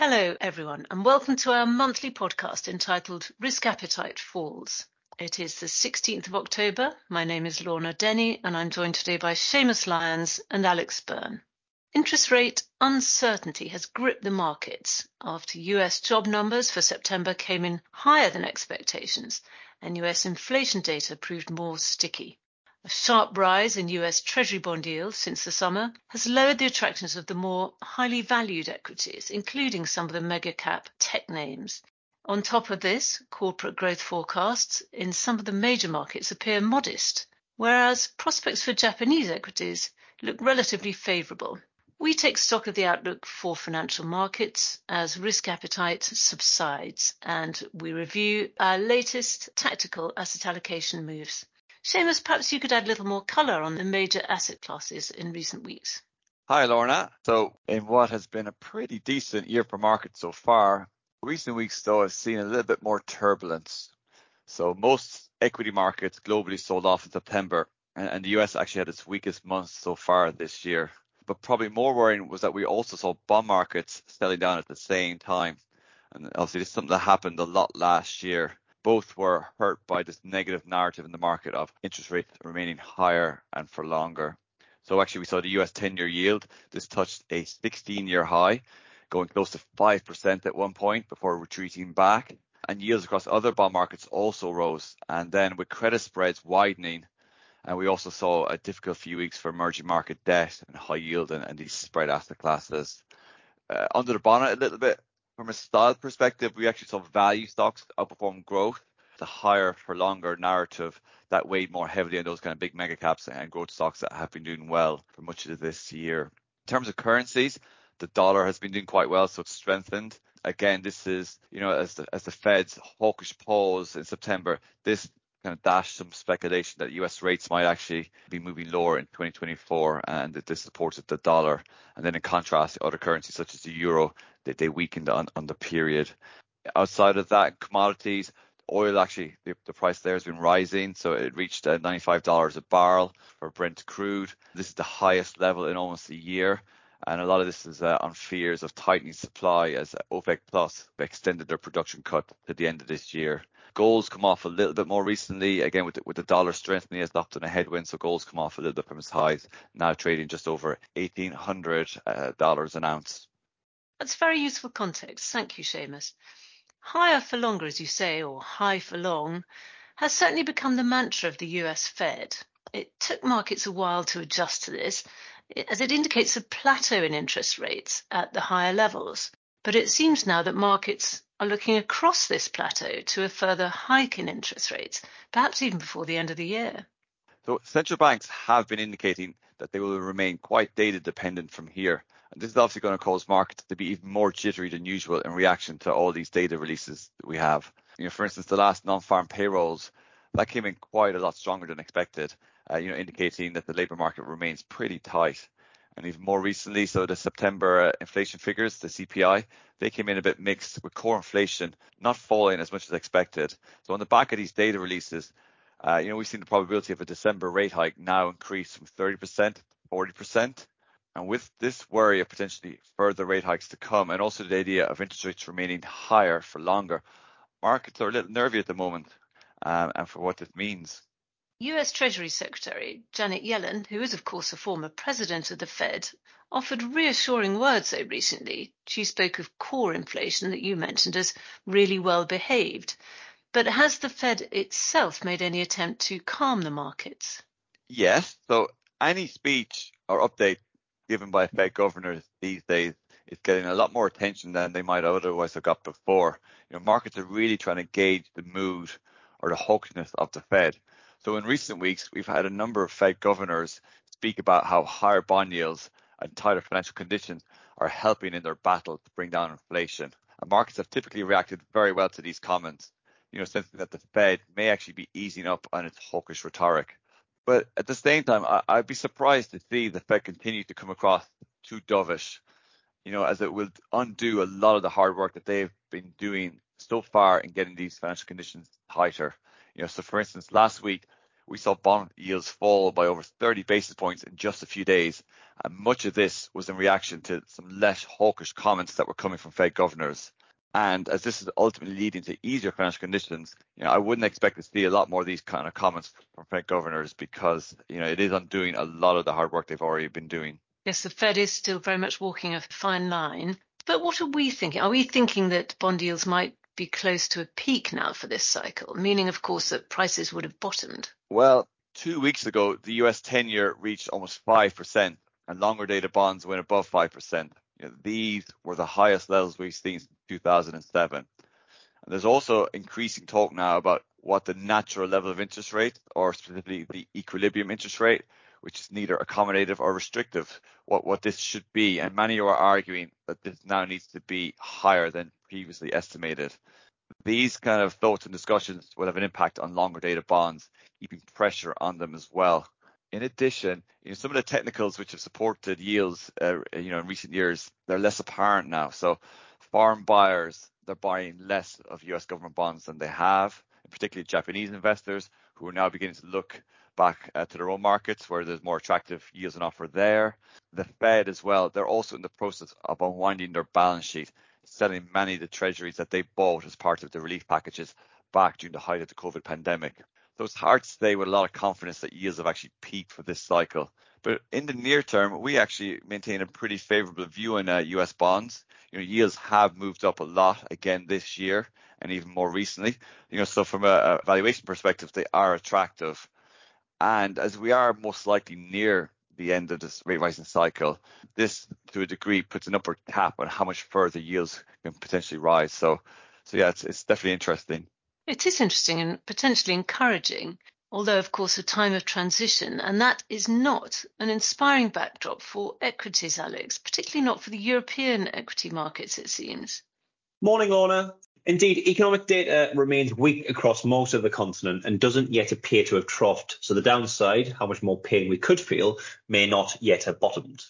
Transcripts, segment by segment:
Hello, everyone, and welcome to our monthly podcast entitled Risk Appetite Falls. It is the 16th of October. My name is Lorna Denny, and I'm joined today by Seamus Lyons and Alex Burn. Interest rate uncertainty has gripped the markets after US job numbers for September came in higher than expectations, and US inflation data proved more sticky. A sharp rise in US Treasury bond yields since the summer has lowered the attractiveness of the more highly valued equities, including some of the mega cap tech names. On top of this, corporate growth forecasts in some of the major markets appear modest, whereas prospects for Japanese equities look relatively favorable. We take stock of the outlook for financial markets as risk appetite subsides, and we review our latest tactical asset allocation moves. Seamus, perhaps you could add a little more color on the major asset classes in recent weeks. Hi, Lorna. So in what has been a pretty decent year for markets so far, recent weeks, though, have seen a little bit more turbulence. So most equity markets globally sold off in September, and the US actually had its weakest month so far this year. But probably more worrying was that we also saw bond markets selling down at the same time. And obviously, this is something that happened a lot last year both were hurt by this negative narrative in the market of interest rates remaining higher and for longer. So actually, we saw the US 10 year yield. This touched a 16 year high, going close to 5% at one point before retreating back. And yields across other bond markets also rose. And then with credit spreads widening, and we also saw a difficult few weeks for emerging market debt and high yield and, and these spread asset classes. Uh, under the bonnet a little bit, from a style perspective, we actually saw value stocks outperform growth, the higher for longer narrative that weighed more heavily on those kind of big mega caps and growth stocks that have been doing well for much of this year. In terms of currencies, the dollar has been doing quite well, so it's strengthened. Again, this is, you know, as the, as the Fed's hawkish pause in September, this kind of dashed some speculation that US rates might actually be moving lower in 2024 and that this supported the dollar. And then in contrast, other currencies such as the euro, they, they weakened on, on the period. Outside of that, commodities, oil actually, the, the price there has been rising. So it reached uh, $95 a barrel for Brent crude. This is the highest level in almost a year. And a lot of this is uh, on fears of tightening supply as OPEC Plus extended their production cut to the end of this year. Gold's come off a little bit more recently, again with the, with the dollar strengthening as often a headwind, so gold's come off a little bit from its highs, now trading just over $1,800 uh, an ounce. That's very useful context. Thank you, Seamus. Higher for longer, as you say, or high for long, has certainly become the mantra of the US Fed. It took markets a while to adjust to this, as it indicates a plateau in interest rates at the higher levels. But it seems now that markets are looking across this plateau to a further hike in interest rates, perhaps even before the end of the year. So central banks have been indicating that they will remain quite data dependent from here. And this is obviously going to cause markets to be even more jittery than usual in reaction to all these data releases that we have. You know, for instance, the last non-farm payrolls that came in quite a lot stronger than expected. Uh, you know, indicating that the labour market remains pretty tight and even more recently, so the September uh, inflation figures, the CPI, they came in a bit mixed with core inflation not falling as much as expected. So on the back of these data releases, uh, you know, we've seen the probability of a December rate hike now increase from 30% to 40%. And with this worry of potentially further rate hikes to come, and also the idea of interest rates remaining higher for longer, markets are a little nervy at the moment, um, and for what this means. US Treasury Secretary Janet Yellen, who is of course a former president of the Fed, offered reassuring words though recently. She spoke of core inflation that you mentioned as really well behaved. But has the Fed itself made any attempt to calm the markets? Yes. So any speech or update given by Fed governors these days is getting a lot more attention than they might otherwise have got before. You know, markets are really trying to gauge the mood or the hawkishness of the Fed. So in recent weeks, we've had a number of Fed governors speak about how higher bond yields and tighter financial conditions are helping in their battle to bring down inflation. And markets have typically reacted very well to these comments, you know, sensing that the Fed may actually be easing up on its hawkish rhetoric. But at the same time, I, would be surprised to see the Fed continue to come across too dovish, you know, as it will undo a lot of the hard work that they've been doing so far in getting these financial conditions tighter. You know, so for instance, last week we saw bond yields fall by over 30 basis points in just a few days. And much of this was in reaction to some less hawkish comments that were coming from Fed governors. And as this is ultimately leading to easier financial conditions, you know, I wouldn't expect to see a lot more of these kind of comments from Fed governors because, you know, it is undoing a lot of the hard work they've already been doing. Yes, the Fed is still very much walking a fine line. But what are we thinking? Are we thinking that bond yields might be close to a peak now for this cycle, meaning, of course, that prices would have bottomed? Well, two weeks ago, the US 10 year reached almost 5%, and longer dated bonds went above 5%. You know, these were the highest levels we've seen since 2007. And there's also increasing talk now about what the natural level of interest rate, or specifically the equilibrium interest rate, which is neither accommodative or restrictive, what, what this should be. And many are arguing that this now needs to be higher than previously estimated. These kind of thoughts and discussions will have an impact on longer dated bonds, keeping pressure on them as well. In addition, you know, some of the technicals which have supported yields, uh, you know, in recent years, they're less apparent now. So foreign buyers, they're buying less of US government bonds than they have, particularly Japanese investors who are now beginning to look back uh, to their own markets where there's more attractive yields on offer there. The Fed as well, they're also in the process of unwinding their balance sheet, selling many of the treasuries that they bought as part of the relief packages back during the height of the COVID pandemic. So it's hard to say with a lot of confidence that yields have actually peaked for this cycle. But in the near term, we actually maintain a pretty favorable view on uh, US bonds. You know, yields have moved up a lot again this year and even more recently. You know, so from a, a valuation perspective, they are attractive. And as we are most likely near the end of this rate rising cycle, this to a degree puts an upward cap on how much further yields can potentially rise. So, so yeah, it's, it's definitely interesting. It is interesting and potentially encouraging, although, of course, a time of transition, and that is not an inspiring backdrop for equities, Alex, particularly not for the European equity markets, it seems. Morning, Lorna. Indeed, economic data remains weak across most of the continent and doesn't yet appear to have troughed. So the downside, how much more pain we could feel, may not yet have bottomed.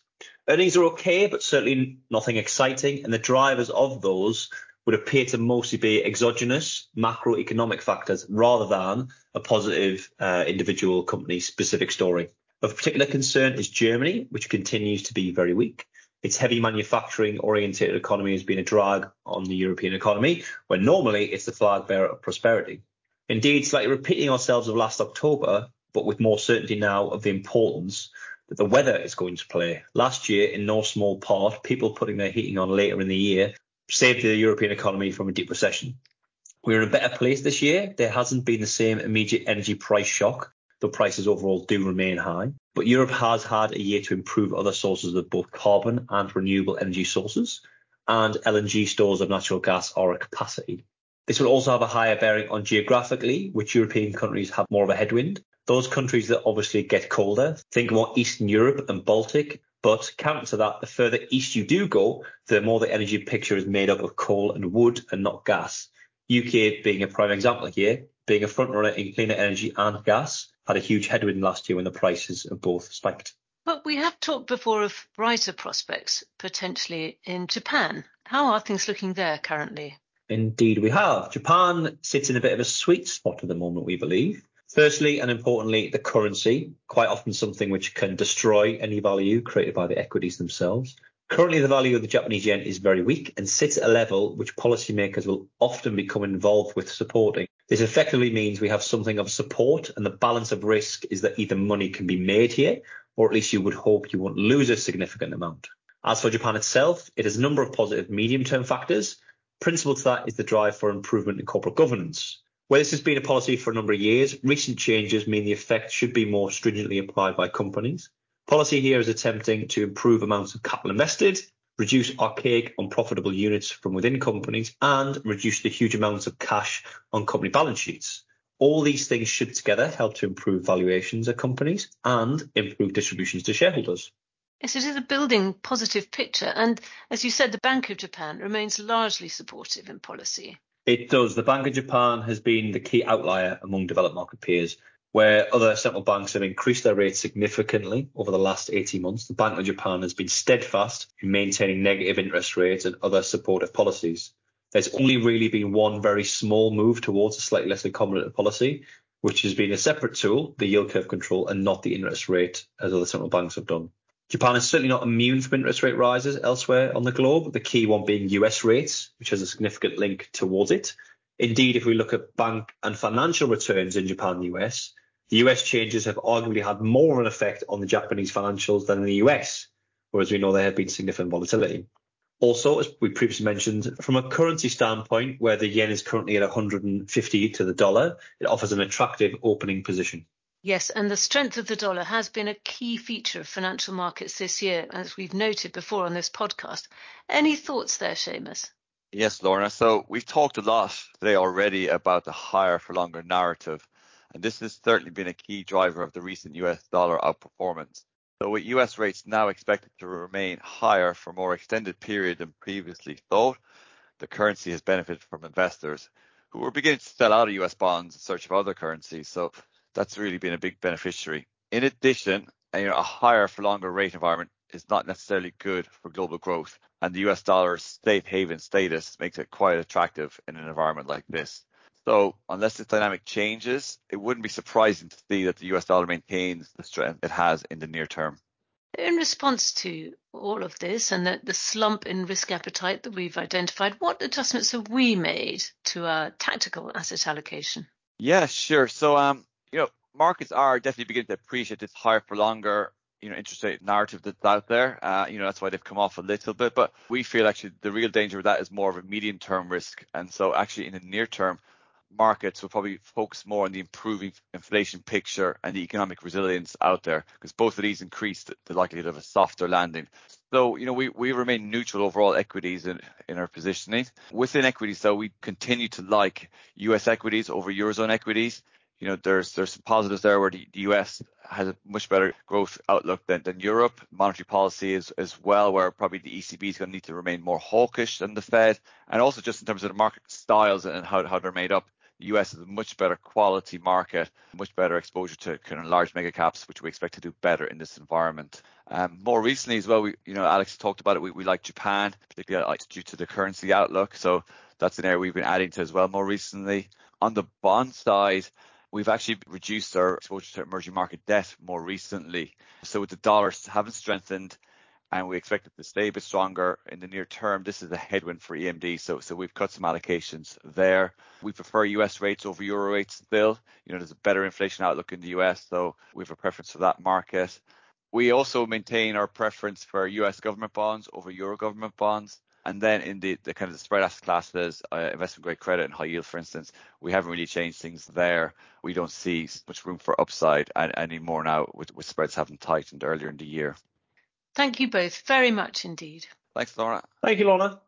Earnings are okay, but certainly nothing exciting, and the drivers of those would appear to mostly be exogenous macroeconomic factors rather than a positive uh, individual company specific story. Of particular concern is Germany, which continues to be very weak. Its heavy manufacturing oriented economy has been a drag on the European economy, when normally it's the flag bearer of prosperity. Indeed, slightly repeating ourselves of last October, but with more certainty now of the importance that the weather is going to play. Last year, in no small part, people putting their heating on later in the year saved the European economy from a deep recession. We're in a better place this year. There hasn't been the same immediate energy price shock, though prices overall do remain high. But Europe has had a year to improve other sources of both carbon and renewable energy sources, and LNG stores of natural gas are a capacity. This will also have a higher bearing on geographically, which European countries have more of a headwind. Those countries that obviously get colder, think more Eastern Europe and Baltic, but counter that, the further east you do go, the more the energy picture is made up of coal and wood and not gas. UK being a prime example here, being a front runner in cleaner energy and gas, had a huge headwind last year when the prices of both spiked. But we have talked before of brighter prospects potentially in Japan. How are things looking there currently? Indeed, we have. Japan sits in a bit of a sweet spot at the moment, we believe. Firstly, and importantly, the currency, quite often something which can destroy any value created by the equities themselves. Currently, the value of the Japanese yen is very weak and sits at a level which policymakers will often become involved with supporting. This effectively means we have something of support and the balance of risk is that either money can be made here, or at least you would hope you won't lose a significant amount. As for Japan itself, it has a number of positive medium-term factors. Principal to that is the drive for improvement in corporate governance. Where this has been a policy for a number of years, recent changes mean the effect should be more stringently applied by companies. Policy here is attempting to improve amounts of capital invested, reduce archaic unprofitable units from within companies, and reduce the huge amounts of cash on company balance sheets. All these things should together help to improve valuations of companies and improve distributions to shareholders. Yes, it is a building positive picture. And as you said, the Bank of Japan remains largely supportive in policy. It does. The Bank of Japan has been the key outlier among developed market peers, where other central banks have increased their rates significantly over the last 18 months. The Bank of Japan has been steadfast in maintaining negative interest rates and other supportive policies. There's only really been one very small move towards a slightly less accommodative policy, which has been a separate tool, the yield curve control, and not the interest rate, as other central banks have done. Japan is certainly not immune from interest rate rises elsewhere on the globe, the key one being US rates, which has a significant link towards it. Indeed, if we look at bank and financial returns in Japan and the US, the US changes have arguably had more of an effect on the Japanese financials than in the US, whereas we know there have been significant volatility. Also, as we previously mentioned, from a currency standpoint, where the yen is currently at 150 to the dollar, it offers an attractive opening position. Yes, and the strength of the dollar has been a key feature of financial markets this year, as we've noted before on this podcast. Any thoughts there, Seamus? Yes, Lorna. So we've talked a lot today already about the higher for longer narrative, and this has certainly been a key driver of the recent US dollar outperformance. So with US rates now expected to remain higher for a more extended period than previously thought, the currency has benefited from investors who were beginning to sell out of US bonds in search of other currencies. So that's really been a big beneficiary. In addition, you know, a higher for longer rate environment is not necessarily good for global growth, and the US dollar's safe haven status makes it quite attractive in an environment like this. So unless this dynamic changes, it wouldn't be surprising to see that the US dollar maintains the strength it has in the near term. In response to all of this and the, the slump in risk appetite that we've identified, what adjustments have we made to our tactical asset allocation? Yeah, sure. So, um, you know, markets are definitely beginning to appreciate this higher for longer, you know, interesting narrative that's out there. Uh, you know, that's why they've come off a little bit. But we feel actually the real danger of that is more of a medium term risk. And so actually in the near term, markets will probably focus more on the improving inflation picture and the economic resilience out there because both of these increase the, likelihood of a softer landing. So, you know, we, we remain neutral overall equities in, in our positioning. Within equities, though, we continue to like US equities over Eurozone equities. You know, there's there's some positives there where the, US has a much better growth outlook than, Europe. Monetary policy is as well, where probably the ECB is going to need to remain more hawkish than the Fed. And also just in terms of the market styles and how, how they're made up, the US is a much better quality market, much better exposure to kind of large mega caps, which we expect to do better in this environment. Um, more recently as well, we, you know, Alex talked about it. We, we like Japan, particularly due to the currency outlook. So that's an area we've been adding to as well more recently. On the bond side, we've actually reduced our exposure to emerging market debt more recently. So with the dollars having strengthened, and we expect it to stay a bit stronger in the near term. This is a headwind for EMD, so so we've cut some allocations there. We prefer US rates over euro rates still. You know, there's a better inflation outlook in the US, so we have a preference for that market. We also maintain our preference for US government bonds over euro government bonds. And then in the, the kind of the spread asset classes, uh, investment grade credit and high yield, for instance, we haven't really changed things there. We don't see much room for upside anymore now with, with spreads having tightened earlier in the year. Thank you both very much indeed. Thanks, Laura. Thank you, Lorna.